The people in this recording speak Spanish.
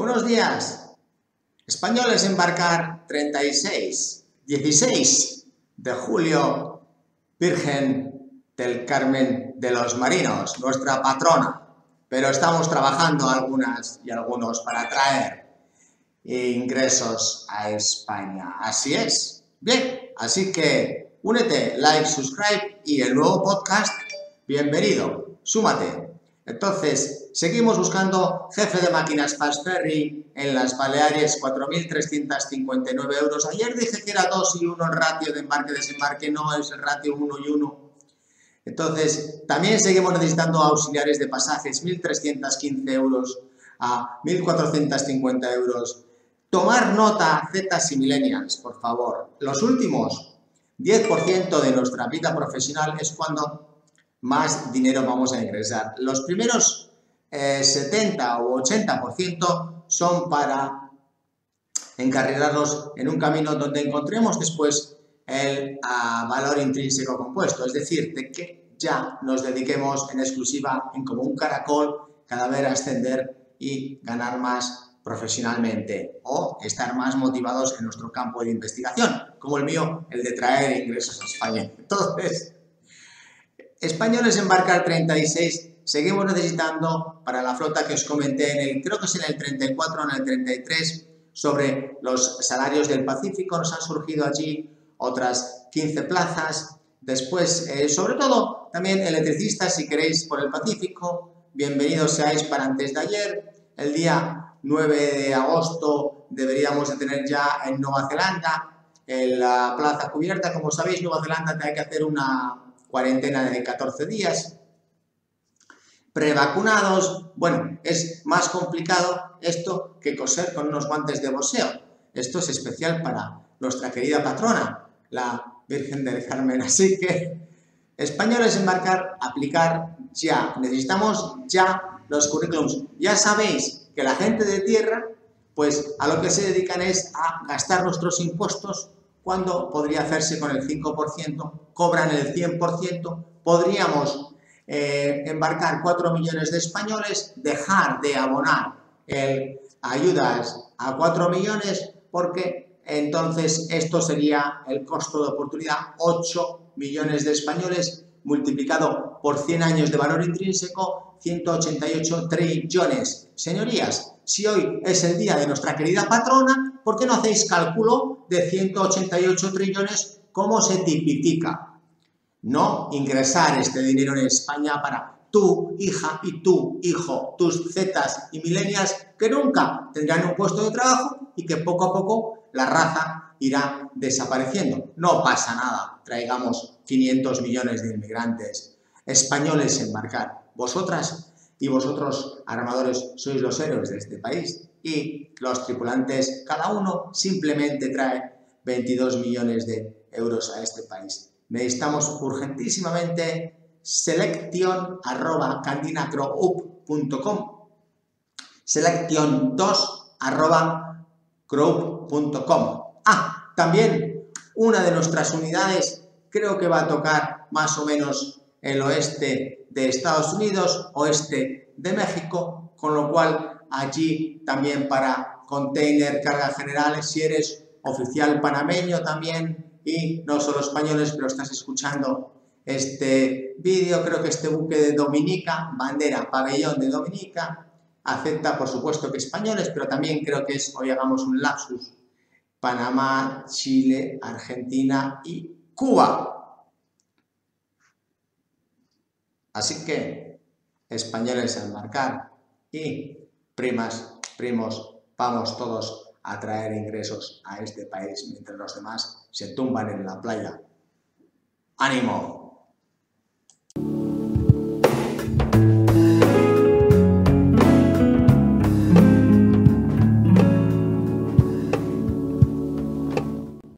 Buenos días. Españoles embarcar 36, 16 de julio, Virgen del Carmen de los Marinos, nuestra patrona. Pero estamos trabajando algunas y algunos para traer ingresos a España. Así es. Bien, así que únete, like, subscribe y el nuevo podcast, bienvenido, súmate. Entonces, seguimos buscando jefe de máquinas Fast Ferry en las Baleares, 4.359 euros. Ayer dije que era 2 y 1 el ratio de embarque-desembarque, no es el ratio 1 y 1. Entonces, también seguimos necesitando auxiliares de pasajes, 1.315 euros a 1.450 euros. Tomar nota, Z y Millennials, por favor. Los últimos 10% de nuestra vida profesional es cuando más dinero vamos a ingresar. Los primeros 70 eh, o 80% son para encarrilarnos en un camino donde encontremos después el ah, valor intrínseco compuesto, es decir, de que ya nos dediquemos en exclusiva en como un caracol cada vez ascender y ganar más profesionalmente o estar más motivados en nuestro campo de investigación, como el mío, el de traer ingresos a España. Entonces, Españoles embarcar 36, seguimos necesitando para la flota que os comenté en el, creo que es en el 34 o en el 33, sobre los salarios del Pacífico, nos han surgido allí otras 15 plazas. Después, eh, sobre todo, también electricistas, si queréis, por el Pacífico, bienvenidos seáis para antes de ayer. El día 9 de agosto deberíamos de tener ya en Nueva Zelanda en la plaza cubierta. Como sabéis, Nueva Zelanda tiene que hacer una cuarentena de 14 días. Prevacunados, bueno, es más complicado esto que coser con unos guantes de boxeo. Esto es especial para nuestra querida patrona, la Virgen del Carmen. Así que, españoles embarcar, aplicar ya. Necesitamos ya los currículums. Ya sabéis que la gente de tierra, pues a lo que se dedican es a gastar nuestros impuestos cuando podría hacerse con el 5%, cobran el 100%, podríamos eh, embarcar 4 millones de españoles, dejar de abonar ayudas a 4 millones porque entonces esto sería el costo de oportunidad 8 millones de españoles multiplicado por 100 años de valor intrínseco, 188 trillones. Señorías, si hoy es el día de nuestra querida patrona, ¿por qué no hacéis cálculo de 188 trillones como se tipifica? No ingresar este dinero en España para tu hija y tu hijo, tus zetas y milenias que nunca tendrán un puesto de trabajo y que poco a poco la raza irá desapareciendo. No pasa nada, traigamos 500 millones de inmigrantes españoles embarcar. Vosotras y vosotros, armadores, sois los héroes de este país. Y los tripulantes, cada uno simplemente trae 22 millones de euros a este país. Necesitamos urgentísimamente selección arroba candinacroup.com selección 2 arroba Ah, también una de nuestras unidades creo que va a tocar más o menos el oeste de Estados Unidos, oeste de México, con lo cual allí también para container, carga general, si eres oficial panameño también y no solo españoles, pero estás escuchando este vídeo, creo que este buque de Dominica, bandera, pabellón de Dominica, acepta por supuesto que españoles, pero también creo que es, hoy hagamos un lapsus, Panamá, Chile, Argentina y Cuba. Así que, españoles a embarcar y primas, primos, vamos todos a traer ingresos a este país mientras los demás se tumban en la playa. ¡Ánimo!